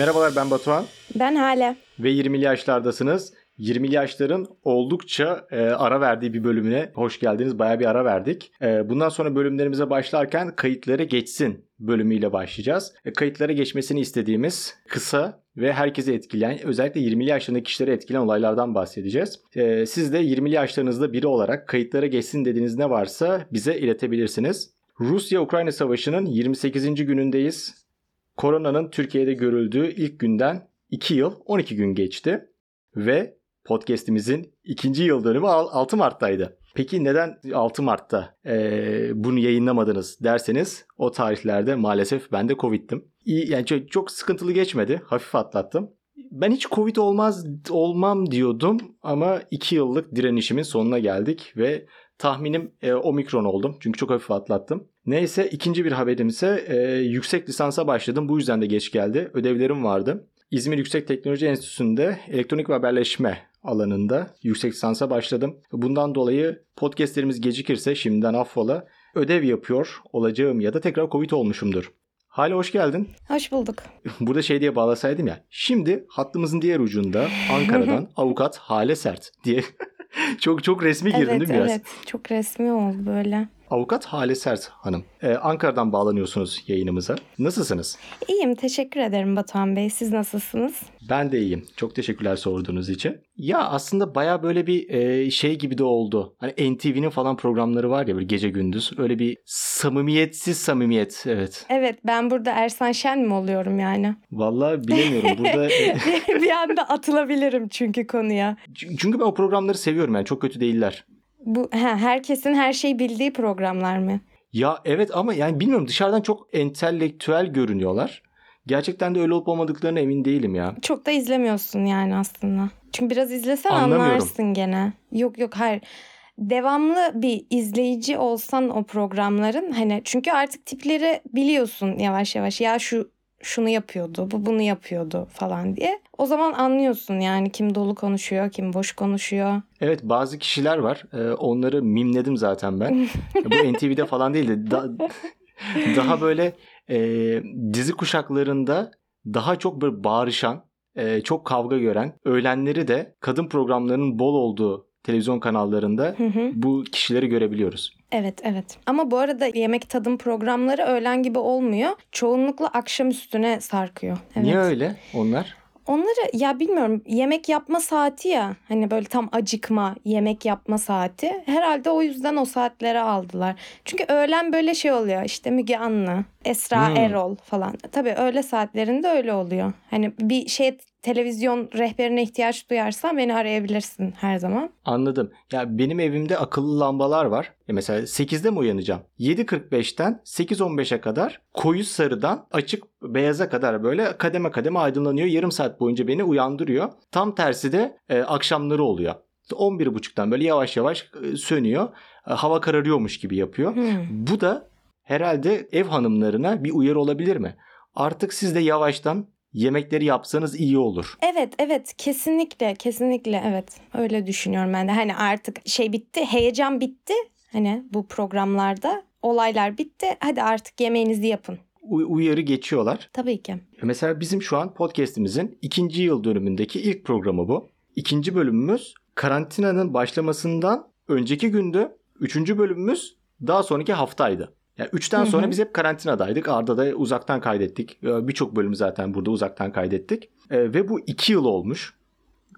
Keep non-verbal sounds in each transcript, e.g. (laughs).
Merhabalar ben Batuhan Ben Hale. ve 20'li yaşlardasınız. 20'li yaşların oldukça e, ara verdiği bir bölümüne hoş geldiniz. Bayağı bir ara verdik. E, bundan sonra bölümlerimize başlarken kayıtlara geçsin bölümüyle başlayacağız. E, kayıtlara geçmesini istediğimiz kısa ve herkese etkileyen özellikle 20'li yaşlarındaki kişileri etkileyen olaylardan bahsedeceğiz. E, siz de 20'li yaşlarınızda biri olarak kayıtlara geçsin dediğiniz ne varsa bize iletebilirsiniz. Rusya-Ukrayna Savaşı'nın 28. günündeyiz. Koronanın Türkiye'de görüldüğü ilk günden 2 yıl 12 gün geçti ve podcast'imizin ikinci yıl dönümü 6 Mart'taydı. Peki neden 6 Mart'ta eee, bunu yayınlamadınız derseniz o tarihlerde maalesef ben de Covid'dim. İyi, yani çok, çok sıkıntılı geçmedi. Hafif atlattım. Ben hiç Covid olmaz olmam diyordum ama 2 yıllık direnişimin sonuna geldik ve tahminim e, omikron oldum. Çünkü çok hafif atlattım. Neyse ikinci bir haberim ise e, yüksek lisansa başladım. Bu yüzden de geç geldi. Ödevlerim vardı. İzmir Yüksek Teknoloji Enstitüsü'nde elektronik ve haberleşme alanında yüksek lisansa başladım. Bundan dolayı podcastlerimiz gecikirse şimdiden affola ödev yapıyor olacağım ya da tekrar Covid olmuşumdur. Hala hoş geldin. Hoş bulduk. (laughs) Burada şey diye bağlasaydım ya. Şimdi hattımızın diğer ucunda Ankara'dan (laughs) avukat Hale Sert diye (laughs) çok çok resmi girdim evet değil mi biraz? evet çok resmi oldu böyle. Avukat Hale Sert Hanım. Ee, Ankara'dan bağlanıyorsunuz yayınımıza. Nasılsınız? İyiyim teşekkür ederim Batuhan Bey. Siz nasılsınız? Ben de iyiyim. Çok teşekkürler sorduğunuz için. Ya aslında baya böyle bir e, şey gibi de oldu. Hani NTV'nin falan programları var ya böyle gece gündüz. Öyle bir samimiyetsiz samimiyet. Evet. Evet ben burada Ersan Şen mi oluyorum yani? Vallahi bilemiyorum. Burada bir, (laughs) bir anda atılabilirim çünkü konuya. çünkü ben o programları seviyorum yani çok kötü değiller. Bu ha, herkesin her şeyi bildiği programlar mı? Ya evet ama yani bilmiyorum dışarıdan çok entelektüel görünüyorlar. Gerçekten de öyle olup olmadıklarına emin değilim ya. Çok da izlemiyorsun yani aslında. Çünkü biraz izlesen anlarsın gene. Yok yok hayır. Devamlı bir izleyici olsan o programların hani çünkü artık tipleri biliyorsun yavaş yavaş. Ya şu şunu yapıyordu, bu bunu yapıyordu falan diye. O zaman anlıyorsun yani kim dolu konuşuyor, kim boş konuşuyor. Evet bazı kişiler var. Ee, onları mimledim zaten ben. (laughs) Bu NTV'de falan değil de da- daha böyle e, dizi kuşaklarında daha çok böyle bağırışan, e, çok kavga gören, öğlenleri de kadın programlarının bol olduğu televizyon kanallarında Hı hı. bu kişileri görebiliyoruz. Evet evet. Ama bu arada yemek tadım programları öğlen gibi olmuyor. Çoğunlukla akşam üstüne sarkıyor. Evet. Niye öyle onlar? Onları ya bilmiyorum yemek yapma saati ya hani böyle tam acıkma yemek yapma saati herhalde o yüzden o saatlere aldılar. Çünkü öğlen böyle şey oluyor işte Müge Anlı, Esra Hmm. Erol falan. Tabii öğle saatlerinde öyle oluyor. Hani bir şey televizyon rehberine ihtiyaç duyarsan beni arayabilirsin her zaman. Anladım. Ya benim evimde akıllı lambalar var. E mesela 8'de mi uyanacağım? 7.45'ten 8.15'e kadar koyu sarıdan açık beyaza kadar böyle kademe kademe aydınlanıyor. Yarım saat boyunca beni uyandırıyor. Tam tersi de e, akşamları oluyor. 11.30'dan böyle yavaş yavaş e, sönüyor. E, hava kararıyormuş gibi yapıyor. Hmm. Bu da herhalde ev hanımlarına bir uyarı olabilir mi? Artık siz de yavaştan yemekleri yapsanız iyi olur. Evet evet kesinlikle kesinlikle evet öyle düşünüyorum ben de. Hani artık şey bitti heyecan bitti hani bu programlarda olaylar bitti hadi artık yemeğinizi yapın. U- uyarı geçiyorlar. Tabii ki. Mesela bizim şu an podcast'imizin ikinci yıl dönümündeki ilk programı bu. İkinci bölümümüz karantinanın başlamasından önceki gündü. Üçüncü bölümümüz daha sonraki haftaydı. Yani üçten Hı hı. sonra biz hep karantinadaydık. Arda da uzaktan kaydettik. Ee, Birçok bölümü zaten burada uzaktan kaydettik. Ee, Ve bu iki yıl olmuş.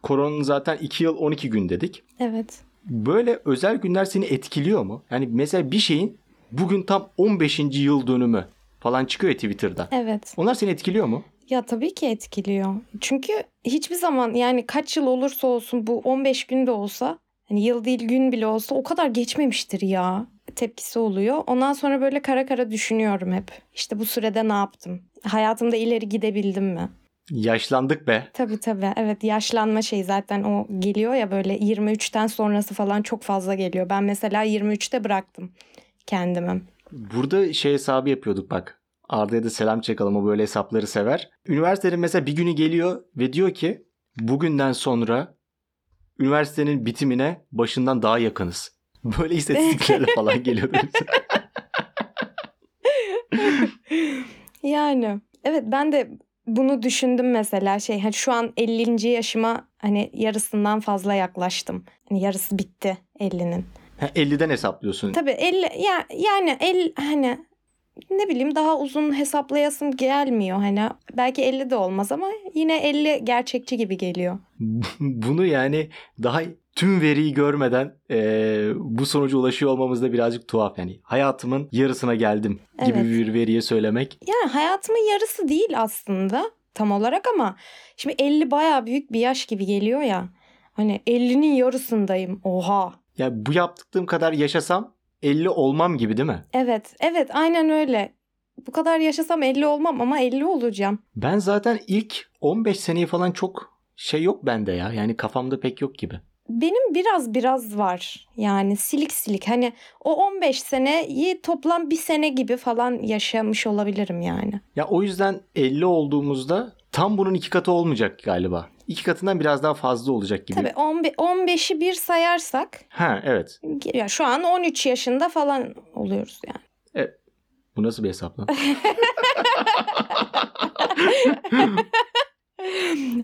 Koronanın zaten iki yıl 12 gün dedik. Evet. Böyle özel günler seni etkiliyor mu? Yani mesela bir şeyin bugün tam 15. yıl dönümü falan çıkıyor ya Twitter'da. Evet. Onlar seni etkiliyor mu? Ya tabii ki etkiliyor. Çünkü hiçbir zaman yani kaç yıl olursa olsun bu 15 gün de olsa hani yıl değil gün bile olsa o kadar geçmemiştir ya tepkisi oluyor. Ondan sonra böyle kara kara düşünüyorum hep. İşte bu sürede ne yaptım? Hayatımda ileri gidebildim mi? Yaşlandık be. Tabii tabii. Evet yaşlanma şey zaten o geliyor ya böyle 23'ten sonrası falan çok fazla geliyor. Ben mesela 23'te bıraktım kendimi. Burada şey hesabı yapıyorduk bak. Arda'ya da selam çakalım o böyle hesapları sever. Üniversitenin mesela bir günü geliyor ve diyor ki bugünden sonra üniversitenin bitimine başından daha yakınız. (laughs) Böyle istatistiklerle falan geliyordu. (laughs) Yani evet ben de bunu düşündüm mesela şey hani şu an 50. yaşıma hani yarısından fazla yaklaştım. Hani yarısı bitti 50'nin. Ha, 50'den hesaplıyorsun. Tabii 50 ya yani el hani ne bileyim daha uzun hesaplayasım gelmiyor hani belki 50 de olmaz ama yine 50 gerçekçi gibi geliyor. (laughs) Bunu yani daha tüm veriyi görmeden eee, bu sonuca ulaşıyor olmamız da birazcık tuhaf. Yani hayatımın yarısına geldim gibi Evet. bir veriye söylemek. Yani hayatımın yarısı değil aslında tam olarak ama şimdi 50 bayağı büyük bir yaş gibi geliyor ya. Hani 50'nin yarısındayım. Oha. Ya bu yaptığım kadar yaşasam 50 olmam gibi değil mi? Evet, evet aynen öyle. Bu kadar yaşasam 50 olmam ama 50 olacağım. Ben zaten ilk 15 seneyi falan çok şey yok bende ya. Yani kafamda pek yok gibi. Benim biraz biraz var. Yani silik silik. Hani o 15 seneyi toplam bir sene gibi falan yaşamış olabilirim yani. Ya o yüzden 50 olduğumuzda tam bunun iki katı olmayacak galiba. İki katından biraz daha fazla olacak gibi. Tabii 15 15'i bir sayarsak Ha evet. ya şu an 13 yaşında falan oluyoruz yani. Bu nasıl bir hesap lan? (laughs)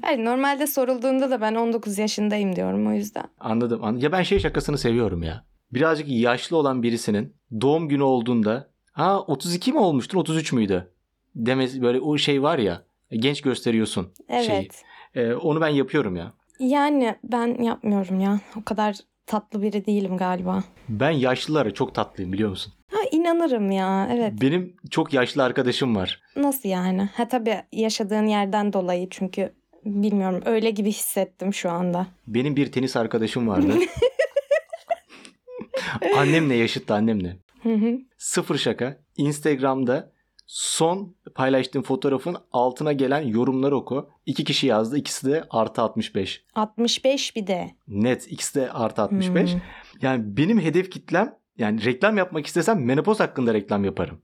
Hayır, normalde sorulduğunda da ben 19 yaşındayım diyorum o yüzden. Anladım. an- Ya ben şey şakasını seviyorum ya. Birazcık yaşlı olan birisinin doğum günü olduğunda ha 32 mi olmuştun 33 müydü? Demesi böyle o şey var ya genç gösteriyorsun. Evet. Şeyi. Ee, onu ben yapıyorum ya. Yani ben yapmıyorum ya. O kadar tatlı biri değilim galiba. Ben yaşlılara çok tatlıyım biliyor musun? Ha inanırım ya. Evet. Benim çok yaşlı arkadaşım var. Nasıl yani? Ha tabii yaşadığın yerden dolayı çünkü bilmiyorum öyle gibi hissettim şu anda. Benim bir tenis arkadaşım vardı. (laughs) annemle yaşıttı annemle. Hı hı. Sıfır şaka. Instagram'da son paylaştığım fotoğrafın altına gelen yorumları oku. İki kişi yazdı. İkisi de artı 65. 65 bir de. Net. ikisi de artı 65. Hmm. Yani benim hedef kitlem yani reklam yapmak istesem menopoz hakkında reklam yaparım.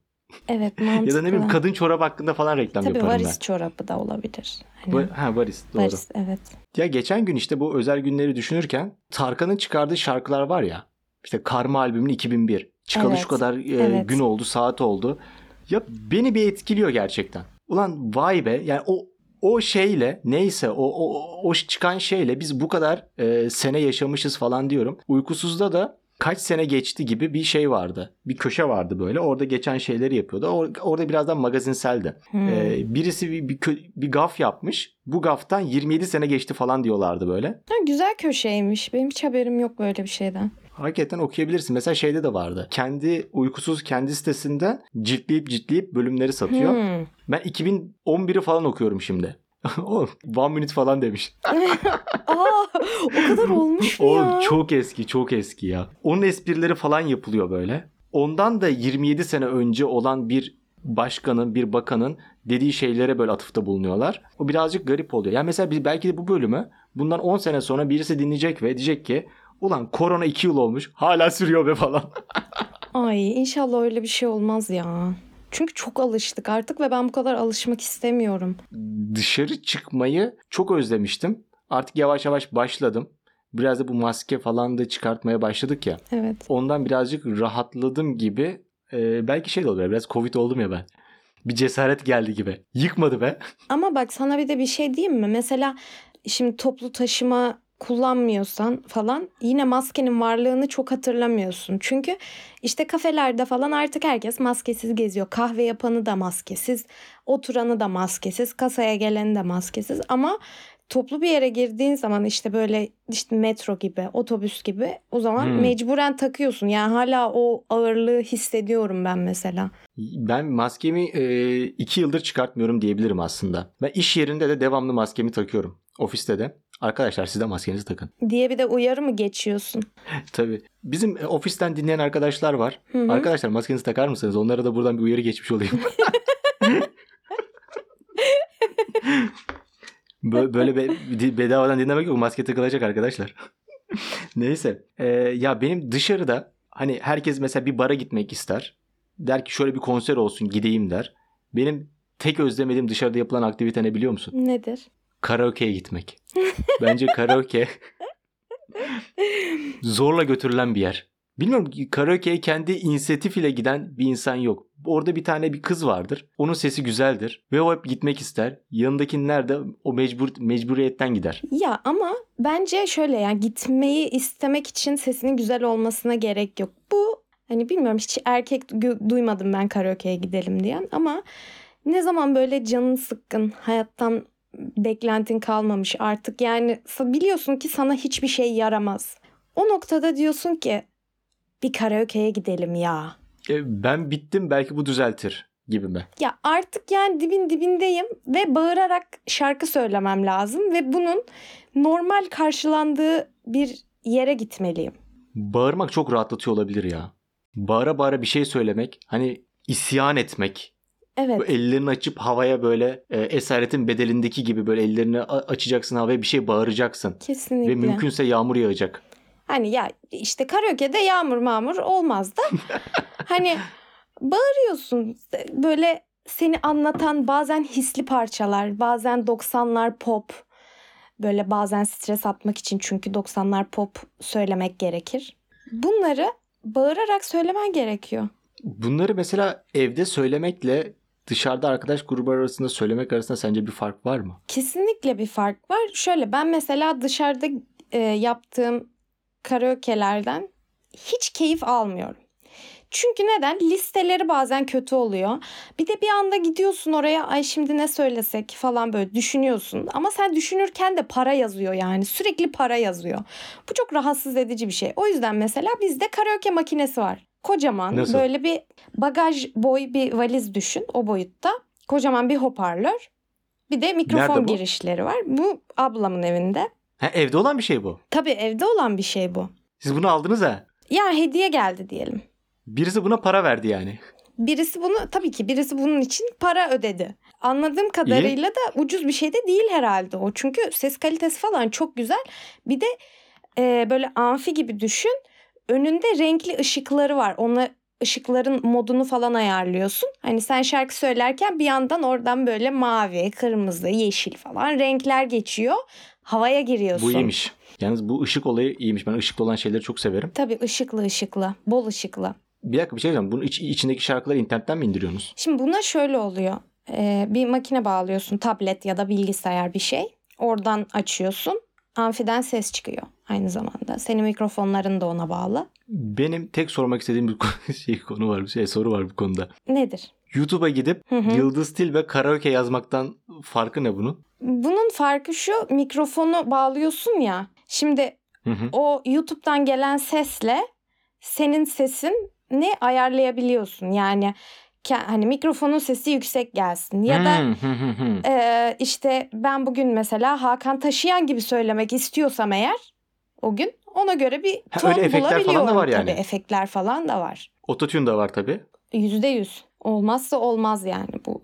Evet mantıklı. (laughs) Ya da ne bileyim kadın çorap hakkında falan reklam Tabii yaparım varis çorabı da olabilir. ben. Hani, Va- ha varis doğru. varis evet. Ya geçen gün işte bu özel günleri düşünürken Tarkan'ın çıkardığı şarkılar var ya. İşte Karma albümünün 2001. Çıkalı Evet, şu kadar e, evet. gün oldu, saat oldu. Ya beni bir etkiliyor gerçekten. Ulan vay be yani o o şeyle neyse o, o, o çıkan şeyle biz bu kadar e, sene yaşamışız falan diyorum. Uykusuzda da kaç sene geçti gibi bir şey vardı. Bir köşe vardı böyle. Orada geçen şeyleri yapıyordu. Or- orada birazdan magazinseldi. Hmm. Ee, birisi bir, bir, kö- bir gaf yapmış. Bu gaftan 27 sene geçti falan diyorlardı böyle. Ha, güzel köşeymiş. Benim hiç haberim yok böyle bir şeyden. Hakikaten okuyabilirsin. Mesela şeyde de vardı. Kendi uykusuz kendi sitesinden ciltleyip ciltleyip bölümleri satıyor. Hmm. Ben 2011'i falan okuyorum şimdi. (laughs) o one minute falan demiş. (laughs) Aa, o kadar olmuş mu O ya? çok eski çok eski ya. Onun esprileri falan yapılıyor böyle. Ondan da 27 sene önce olan bir başkanın, bir bakanın dediği şeylere böyle atıfta bulunuyorlar. O birazcık garip oluyor. Yani mesela biz belki de bu bölümü bundan 10 sene sonra birisi dinleyecek ve diyecek ki ulan korona 2 yıl olmuş hala sürüyor be falan. (laughs) Ay inşallah öyle bir şey olmaz ya. Çünkü çok alıştık artık ve ben bu kadar alışmak istemiyorum. Dışarı çıkmayı çok özlemiştim. Artık yavaş yavaş başladım. Biraz da bu maske falan da çıkartmaya başladık ya. Evet. ondan birazcık rahatladım gibi. Ee, belki şey de olabilir. Biraz Covid oldum ya ben. Bir cesaret geldi gibi. Yıkmadı be. (laughs) Ama bak sana bir de bir şey diyeyim mi? Mesela şimdi toplu taşıma kullanmıyorsan falan yine maskenin varlığını çok hatırlamıyorsun. Çünkü işte kafelerde falan artık herkes maskesiz geziyor. Kahve yapanı da maskesiz, oturanı da maskesiz, kasaya geleni de maskesiz ama toplu bir yere girdiğin zaman işte böyle işte metro gibi, otobüs gibi o zaman Hmm. mecburen takıyorsun. Yani hala o ağırlığı hissediyorum ben mesela. Ben maskemi e, iki yıldır çıkartmıyorum diyebilirim aslında. Ben iş yerinde de devamlı maskemi takıyorum. Ofiste de. Arkadaşlar siz de maskenizi takın. Diye bir de uyarı mı geçiyorsun? (laughs) Tabii. Bizim e, ofisten dinleyen arkadaşlar var. Hı hı. Arkadaşlar maskenizi takar mısınız? Onlara da buradan bir uyarı geçmiş olayım. (laughs) Bö- Böyle be- bedavadan dinlemek yok. Maske takılacak arkadaşlar. (laughs) Neyse. Ee, ya benim dışarıda hani herkes mesela bir bara gitmek ister. Der ki şöyle bir konser olsun gideyim der. Benim tek özlemediğim dışarıda yapılan aktivite ne biliyor musun? Nedir? Karaoke'ye gitmek. Bence karaoke (laughs) zorla götürülen bir yer. Bilmiyorum karaoke'ye kendi inisiyatif ile giden bir insan yok. Orada bir tane bir kız vardır. Onun sesi güzeldir ve o hep gitmek ister. Yanındakiler de o mecbur mecburiyetten gider. Ya ama bence şöyle yani gitmeyi istemek için sesinin güzel olmasına gerek yok. Bu hani bilmiyorum hiç erkek duymadım ben karaoke'ye gidelim diyen ama ne zaman böyle canın sıkkın, hayattan beklentin kalmamış artık yani biliyorsun ki sana hiçbir şey yaramaz. O noktada diyorsun ki bir karaoke'ye gidelim ya. E, ben bittim belki bu düzeltir gibi mi? Ya artık yani dibin dibindeyim ve bağırarak şarkı söylemem lazım ve bunun normal karşılandığı bir yere gitmeliyim. Bağırmak çok rahatlatıyor olabilir ya. Bağıra bağıra bir şey söylemek, hani isyan etmek, Evet. Bu ellerini açıp havaya böyle e, esaretin bedelindeki gibi böyle ellerini açacaksın havaya bir şey bağıracaksın. Kesinlikle. Ve mümkünse yağmur yağacak. Hani ya işte karaoke'de yağmur mağmur olmaz da (laughs) hani bağırıyorsun böyle seni anlatan bazen hisli parçalar bazen 90'lar pop böyle bazen stres atmak için çünkü 90'lar pop söylemek gerekir. Bunları bağırarak söylemen gerekiyor. Bunları mesela evde söylemekle dışarıda arkadaş grubu arasında söylemek arasında sence bir fark var mı? Kesinlikle bir fark var. Şöyle ben mesela dışarıda e, yaptığım karaoke'lerden hiç keyif almıyorum. Çünkü neden? Listeleri bazen kötü oluyor. Bir de bir anda gidiyorsun oraya ay şimdi ne söylesek falan böyle düşünüyorsun. Ama sen düşünürken de para yazıyor yani. Sürekli para yazıyor. Bu çok rahatsız edici bir şey. O yüzden mesela bizde karaoke makinesi var. Kocaman Nasıl? böyle bir bagaj boy bir valiz düşün o boyutta. Kocaman bir hoparlör. Bir de mikrofon girişleri var. Bu ablamın evinde. Ha, evde olan bir şey bu. Tabii evde olan bir şey bu. Siz bunu aldınız ha. Ya hediye geldi diyelim. Birisi buna para verdi yani. Birisi bunu tabii ki birisi bunun için para ödedi. Anladığım kadarıyla da ucuz bir şey de değil herhalde o. Çünkü ses kalitesi falan çok güzel. Bir de e, böyle amfi gibi düşün. Önünde renkli ışıkları var. Ona ışıkların modunu falan ayarlıyorsun. Hani sen şarkı söylerken bir yandan oradan böyle mavi, kırmızı, yeşil falan renkler geçiyor. Havaya giriyorsun. Bu iyiymiş. Yalnız bu ışık olayı iyiymiş. Ben ışıklı olan şeyleri çok severim. Tabii ışıklı ışıklı, bol ışıklı. Bir dakika bir şey diyeceğim. Bunun iç- içindeki şarkıları internetten mi indiriyorsunuz? Şimdi buna şöyle oluyor. Ee, bir makine bağlıyorsun, tablet ya da bilgisayar bir şey. Oradan açıyorsun. Amfiden ses çıkıyor aynı zamanda. Senin mikrofonların da ona bağlı. Benim tek sormak istediğim bir konu, (laughs) şey, konu var. Bir şey, soru var bu konuda. Nedir? YouTube'a gidip Hı hı. Yıldız Tilbe karaoke yazmaktan farkı ne bunun? Bunun farkı şu mikrofonu bağlıyorsun ya. Şimdi Hı hı. o YouTube'dan gelen sesle senin sesini ayarlayabiliyorsun. Yani hani mikrofonun sesi yüksek gelsin ya da. Ee, işte ben bugün mesela Hakan Taşıyan gibi söylemek istiyorsam eğer o gün ona göre bir Ha, ton öyle efektler falan da var yani. tabii. Efektler falan da var. Ototune da var tabii. Yüzde yüz. Olmazsa olmaz yani bu.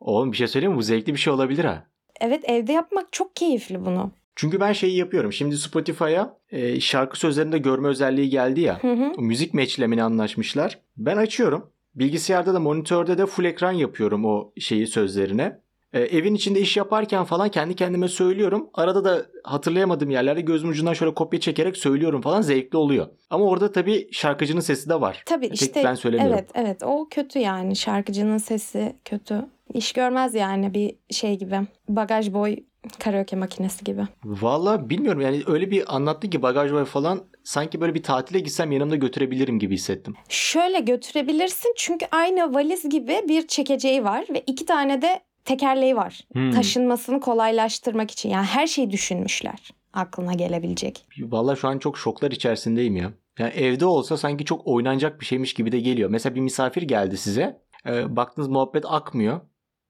Oğlum bir şey söyleyeyim mi? Bu zevkli bir şey olabilir ha. Evet evde yapmak çok keyifli bunu. Çünkü ben şeyi yapıyorum. Şimdi Spotify'a e, şarkı sözlerinde görme özelliği geldi ya. Hı hı. Müzik matchlemini anlaşmışlar. Ben açıyorum. Bilgisayarda da monitörde de full ekran yapıyorum o şeyi sözlerine. E, evin içinde iş yaparken falan kendi kendime söylüyorum. Arada da hatırlayamadığım yerlerde gözüm ucundan şöyle kopya çekerek söylüyorum falan zevkli oluyor. Ama orada tabii şarkıcının sesi de var. Tabii Tek işte ben söylemiyorum. evet evet o kötü yani şarkıcının sesi kötü. İş görmez yani bir şey gibi. Bagaj boy karaoke makinesi gibi. Valla bilmiyorum yani öyle bir anlattı ki bagaj var falan sanki böyle bir tatile gitsem yanımda götürebilirim gibi hissettim. Şöyle götürebilirsin çünkü aynı valiz gibi bir çekeceği var ve iki tane de tekerleği var. Hmm. Taşınmasını kolaylaştırmak için. Yani her şeyi düşünmüşler aklına gelebilecek. Valla şu an çok şoklar içerisindeyim ya. Yani evde olsa sanki çok oynanacak bir şeymiş gibi de geliyor. Mesela bir misafir geldi size. E, baktınız muhabbet akmıyor.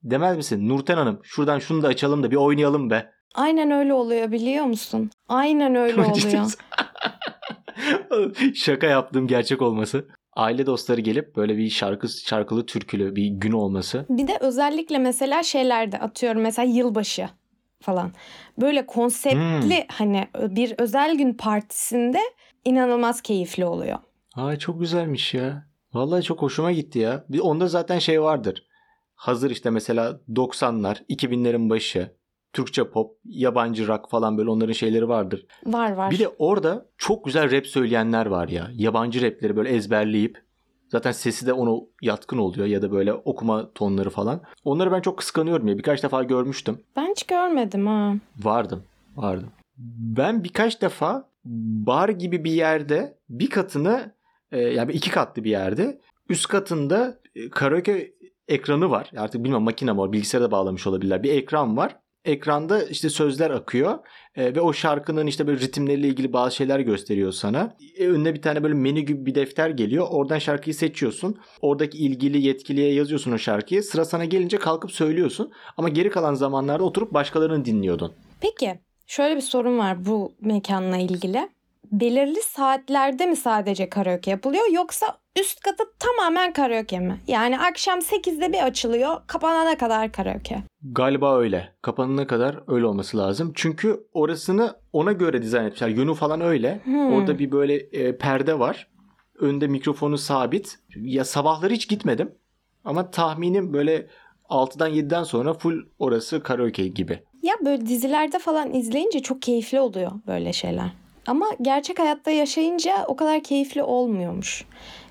Demez misin? Nurten Hanım şuradan şunu da açalım da bir oynayalım be. Aynen öyle oluyor biliyor musun? Aynen öyle oluyor. (laughs) Şaka yaptığım gerçek olması. Aile dostları gelip böyle bir şarkı şarkılı türkülü bir gün olması. Bir de özellikle mesela şeylerde atıyorum mesela yılbaşı falan. Böyle konseptli Hmm. hani bir özel gün partisinde inanılmaz keyifli oluyor. Ay çok güzelmiş ya. Vallahi çok hoşuma gitti ya. Onda zaten şey vardır. Hazır işte mesela 90'lar, 2000'lerin başı. Türkçe pop, yabancı rock falan böyle onların şeyleri vardır. Var var. Bir de orada çok güzel rap söyleyenler var ya. Yabancı rapleri böyle ezberleyip zaten sesi de ona yatkın oluyor ya da böyle okuma tonları falan. Onları ben çok kıskanıyorum ya. Birkaç defa görmüştüm. Ben hiç görmedim ha. Vardım. Vardım. Ben birkaç defa bar gibi bir yerde bir katını e, yani iki katlı bir yerde üst katında e, karaoke ekranı var. Artık bilmem makine var bilgisayara da bağlamış olabilirler. Bir ekran var. Ekranda işte sözler akıyor e, ve o şarkının işte böyle ritimleriyle ilgili bazı şeyler gösteriyor sana. E, önüne bir tane böyle menü gibi bir defter geliyor. Oradan şarkıyı seçiyorsun. Oradaki ilgili yetkiliye yazıyorsun o şarkıyı. Sıra sana gelince kalkıp söylüyorsun. Ama geri kalan zamanlarda oturup başkalarını dinliyordun. Peki şöyle bir sorun var bu mekanla ilgili. Belirli saatlerde mi sadece karaoke yapılıyor yoksa üst katı tamamen karaoke mi? Yani akşam 8'de bir açılıyor kapanana kadar karaoke. Galiba öyle. Kapanana kadar öyle olması lazım. Çünkü orasını ona göre dizayn etmişler. Yönü falan öyle. Hmm. Orada bir böyle e, perde var. Önde mikrofonu sabit. Ya sabahları hiç gitmedim. Ama tahminim böyle 6'dan 7'den sonra full orası karaoke gibi. Ya böyle dizilerde falan izleyince çok keyifli oluyor böyle şeyler. Ama gerçek hayatta yaşayınca o kadar keyifli olmuyormuş.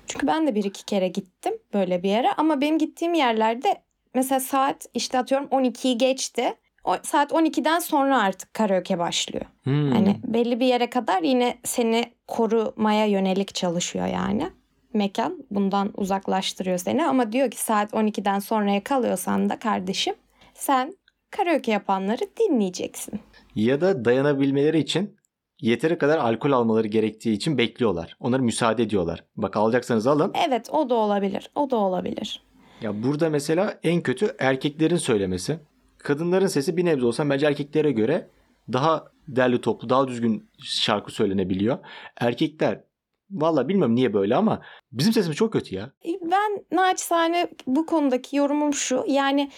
Çünkü ben de bir iki kere gittim böyle bir yere ama benim gittiğim yerlerde mesela saat işte atıyorum 12'yi geçti. O, saat 12'den sonra artık karaoke başlıyor. Hmm. Hani belli bir yere kadar yine seni korumaya yönelik çalışıyor yani. Mekan bundan uzaklaştırıyor seni ama diyor ki saat 12'den sonraya kalıyorsan da kardeşim sen karaoke yapanları dinleyeceksin. Ya da dayanabilmeleri için yeteri kadar alkol almaları gerektiği için bekliyorlar. Onlara müsaade ediyorlar. Bak alacaksanız alın. Evet o da olabilir. O da olabilir. Ya burada mesela en kötü erkeklerin söylemesi. Kadınların sesi bir nebze olsa bence erkeklere göre daha derli toplu, daha düzgün şarkı söylenebiliyor. Erkekler valla bilmem niye böyle ama bizim sesimiz çok kötü ya. Ben naçizane bu konudaki yorumum şu. Yani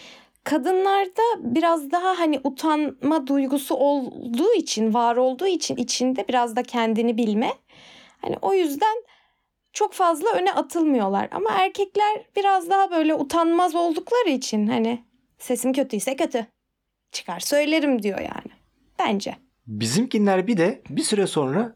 kadınlarda biraz daha hani utanma duygusu olduğu için, var olduğu için içinde biraz da kendini bilme. Hani o yüzden çok fazla öne atılmıyorlar. Ama erkekler biraz daha böyle utanmaz oldukları için hani sesim kötüyse kötü. Çıkar söylerim diyor yani. Bence. Bizimkinler bir de bir süre sonra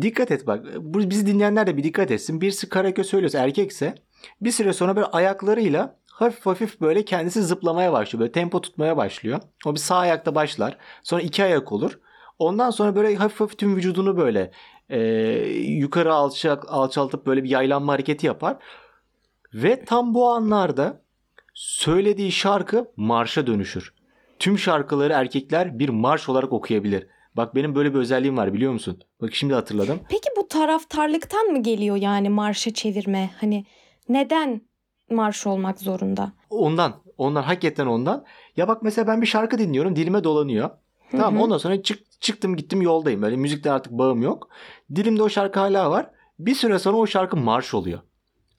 dikkat et bak. Bizi dinleyenler de bir dikkat etsin. Birisi karaköy söylüyorsa erkekse bir süre sonra böyle ayaklarıyla hafif hafif böyle kendisi zıplamaya başlıyor. Böyle tempo tutmaya başlıyor. O bir sağ ayakta başlar. Sonra iki ayak olur. Ondan sonra böyle hafif hafif tüm vücudunu böyle e, yukarı alçak, alçaltıp böyle bir yaylanma hareketi yapar. Ve tam bu anlarda söylediği şarkı marşa dönüşür. Tüm şarkıları erkekler bir marş olarak okuyabilir. Bak benim böyle bir özelliğim var biliyor musun? Bak şimdi hatırladım. Peki bu taraftarlıktan mı geliyor yani marşa çevirme? Hani neden marş olmak zorunda? Ondan. Ondan hakikaten ondan. Ya bak mesela ben bir şarkı dinliyorum dilime dolanıyor. Tamam Hı hı. ondan sonra çık, çıktım gittim yoldayım. Böyle müzikten artık bağım yok. Dilimde o şarkı hala var. Bir süre sonra o şarkı marş oluyor.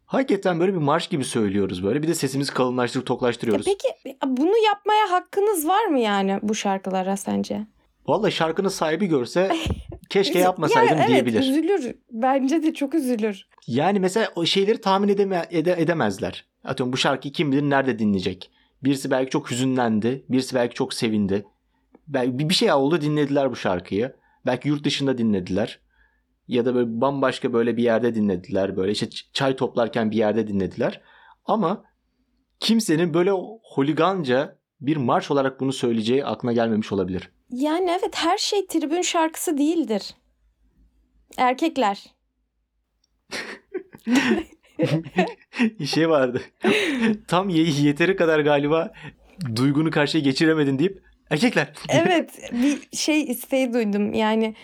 Hakikaten böyle bir marş gibi söylüyoruz böyle. Bir de sesimizi kalınlaştırıp E toklaştırıyoruz. peki bunu yapmaya hakkınız var mı yani bu şarkılara sence? Vallahi şarkının sahibi görse (laughs) keşke Üzü- yapmasaydım Ya evet, diyebilir. üzülür. Bence de çok üzülür. Yani mesela o şeyleri tahmin edeme, ede- edemezler. Atıyorum bu şarkıyı kim bilir nerede dinleyecek. Birisi belki çok hüzünlendi. Birisi belki çok sevindi. Belki bir şey oldu dinlediler bu şarkıyı. Belki yurt dışında dinlediler. Ya da böyle bambaşka böyle bir yerde dinlediler. Böyle işte çay toplarken bir yerde dinlediler. Ama kimsenin böyle holiganca bir marş olarak bunu söyleyeceği aklına gelmemiş olabilir. Yani evet her şey tribün şarkısı değildir. Erkekler. (laughs) şey vardı. Tam ye- yeteri kadar galiba duygunu karşıya geçiremedin deyip erkekler. Evet bir şey isteği duydum yani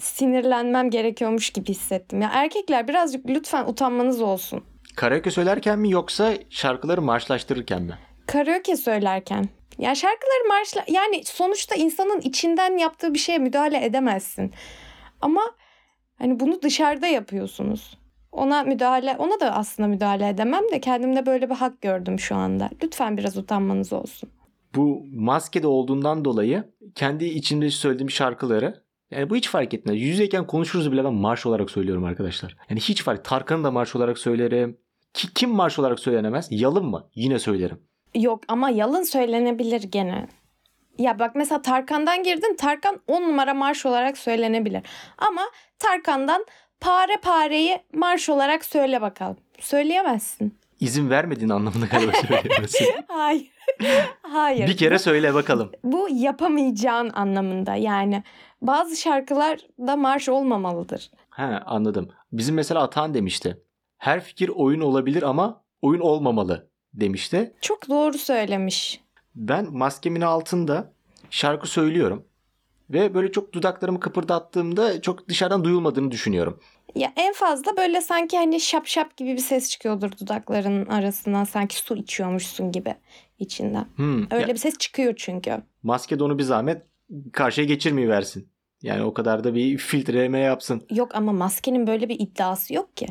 sinirlenmem gerekiyormuş gibi hissettim. Ya erkekler birazcık lütfen utanmanız olsun. Karaoke söylerken mi yoksa şarkıları marşlaştırırken mi? Karaoke söylerken. Ya şarkıları marşla yani sonuçta insanın içinden yaptığı bir şeye müdahale edemezsin. Ama hani bunu dışarıda yapıyorsunuz. Ona müdahale, ona da aslında müdahale edemem de kendimde böyle bir hak gördüm şu anda. Lütfen biraz utanmanız olsun. Bu maskede olduğundan dolayı kendi içimde söylediğim şarkıları yani bu hiç fark etmez. Yüz yüzeyken konuşuruz bile ben marş olarak söylüyorum arkadaşlar. Yani hiç fark. Tarkan'ı da marş olarak söylerim. Ki, kim marş olarak söylenemez? Yalın mı? Yine söylerim. Yok ama yalın söylenebilir gene. Ya bak mesela Tarkan'dan girdin. Tarkan 10 numara marş olarak söylenebilir. Ama Tarkan'dan pare pareyi marş olarak söyle bakalım. Söyleyemezsin. İzin vermediğin anlamına galiba (laughs) söyleyemezsin. Hayır. Hayır. bir kere söyle bakalım. Bu yapamayacağın anlamında. Yani bazı şarkılar da marş olmamalıdır. He anladım. Bizim mesela Atan demişti. Her fikir oyun olabilir ama oyun olmamalı demişti. Çok doğru söylemiş. Ben maskemin altında şarkı söylüyorum. Ve böyle çok dudaklarımı kıpırdattığımda çok dışarıdan duyulmadığını düşünüyorum. Ya en fazla böyle sanki hani şap şap gibi bir ses çıkıyordur dudaklarının arasından sanki su içiyormuşsun gibi içinden. Hmm, Öyle ya, bir ses çıkıyor çünkü. maske de onu bir zahmet karşıya geçirmeyi versin. Yani o kadar da bir filtreleme yapsın. Yok ama maskenin böyle bir iddiası yok ki.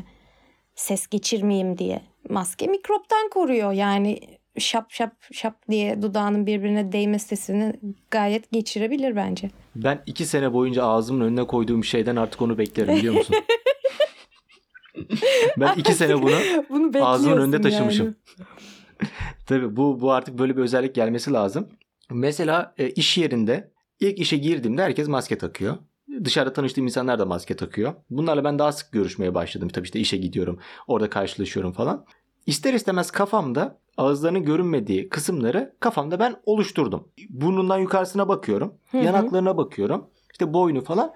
Ses geçirmeyeyim diye. Maske mikroptan koruyor yani şap şap şap diye dudağının birbirine değme sesini gayet geçirebilir bence. Ben iki sene boyunca ağzımın önüne koyduğum şeyden artık onu beklerim biliyor musun? (laughs) ben iki sene bunu Bunu ağzımın önünde taşımışım. yani. (laughs) Tabii bu, bu artık böyle bir özellik gelmesi lazım. Mesela e, iş yerinde ilk işe girdiğimde herkes maske takıyor. Dışarıda tanıştığım insanlar da maske takıyor. Bunlarla ben daha sık görüşmeye başladım. Tabii işte işe gidiyorum. Orada karşılaşıyorum falan. İster istemez kafamda ağızlarının görünmediği kısımları kafamda ben oluşturdum. Burnundan yukarısına bakıyorum. Hı hı. yanaklarına bakıyorum. İşte boynu falan.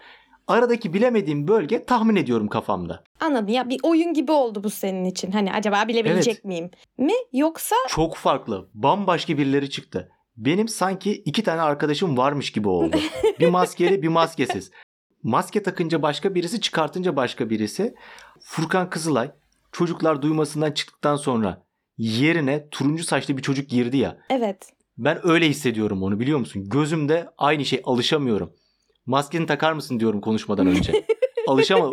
Aradaki bilemediğim bölge tahmin ediyorum kafamda. Anladım ya bir oyun gibi oldu bu senin için. Hani acaba bilebilecek Evet. miyim? Mi yoksa Çok farklı. Bambaşka birileri çıktı. Benim sanki iki tane arkadaşım varmış gibi oldu. (laughs) bir maskeli bir maskesiz. Maske takınca başka birisi çıkartınca başka birisi. Furkan Kızılay çocuklar duymasından çıktıktan sonra yerine turuncu saçlı bir çocuk girdi ya. evet Ben öyle hissediyorum onu biliyor musun? Gözümde aynı şey alışamıyorum. Maskeni takar mısın diyorum konuşmadan önce. (laughs) Alışamam.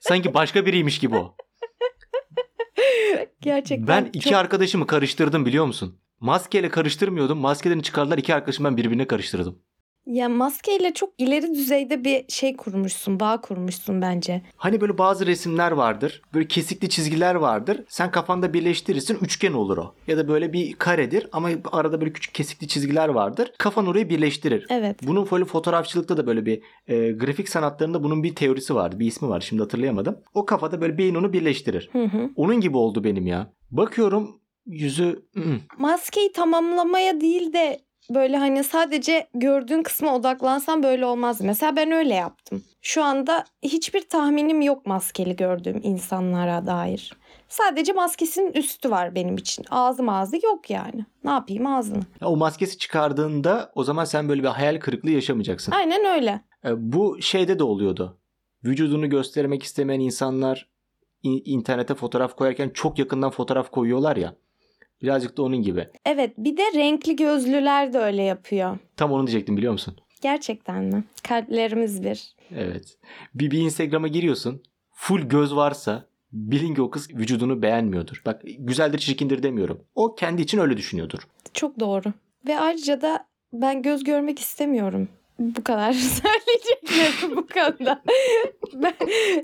Sanki başka biriymiş gibi o. gerçekten Ben iki çok- arkadaşımı karıştırdım biliyor musun? Maskeyle karıştırmıyordum. Maskelerini çıkardılar. iki arkadaşımı ben birbirine karıştırdım. Ya maskeyle çok ileri düzeyde bir şey kurmuşsun, bağ kurmuşsun bence. Hani böyle bazı resimler vardır. Böyle kesikli çizgiler vardır. Sen kafanda birleştirirsin üçgen olur o. Ya da böyle bir karedir ama arada böyle küçük kesikli çizgiler vardır. Kafan orayı birleştirir. Evet. Bunun böyle fotoğrafçılıkta da böyle bir e, grafik sanatlarında bunun bir teorisi vardı. Bir ismi var şimdi hatırlayamadım. O kafada böyle beyin onu birleştirir. Hı hı. Onun gibi oldu benim ya. Bakıyorum yüzü ı-ı. Maskeyi tamamlamaya değil de böyle hani sadece gördüğün kısma odaklansan böyle olmaz. Mesela ben öyle yaptım. Şu anda hiçbir tahminim yok maskeli gördüğüm insanlara dair. Sadece maskesinin üstü var benim için. Ağzı yok yani. Ne yapayım ağzını? Ya o maskesi çıkardığında o zaman sen böyle bir hayal kırıklığı yaşamayacaksın. Aynen öyle. E, Bu şeyde de oluyordu. Vücudunu göstermek istemeyen insanlar in- internete fotoğraf koyarken çok yakından fotoğraf koyuyorlar ya. Birazcık da onun gibi. Evet bir de renkli gözlüler de öyle yapıyor. Tam onu diyecektim biliyor musun? Gerçekten mi? Kalplerimiz bir. Evet. Bir, bir Instagram'a giriyorsun. Full göz varsa bilin ki o kız vücudunu beğenmiyordur. Bak güzeldir çirkindir demiyorum. O kendi için öyle düşünüyordur. Çok doğru. Ve ayrıca da ben göz görmek istemiyorum. Bu kadar (laughs) söyleyeceklerim bu konuda. (laughs) ben,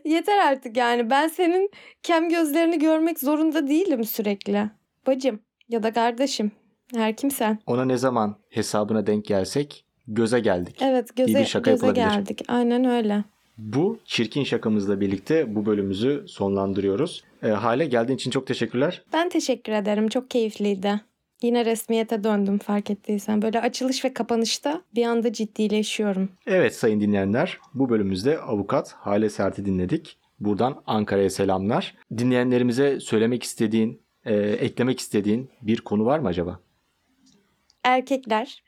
yeter artık yani. Ben senin kem gözlerini görmek zorunda değilim sürekli. Bacım ya da kardeşim. Her kimsen. Ona ne zaman hesabına denk gelsek göze geldik. Evet göze, bir şaka göze yapılabilir. geldik. Aynen öyle. Bu çirkin şakamızla birlikte bu bölümümüzü sonlandırıyoruz. E, Hale geldiğin için çok teşekkürler. Ben teşekkür ederim. Çok keyifliydi. Yine resmiyete döndüm fark ettiysen. Böyle açılış ve kapanışta bir anda ciddileşiyorum. Evet sayın dinleyenler bu bölümümüzde avukat Hale Sert'i dinledik. Buradan Ankara'ya selamlar. Dinleyenlerimize söylemek istediğin, e, eklemek istediğin bir konu var mı acaba? Erkekler.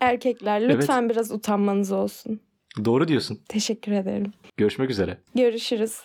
Erkekler lütfen biraz utanmanız olsun. Doğru diyorsun. Teşekkür ederim. Görüşmek üzere. Görüşürüz.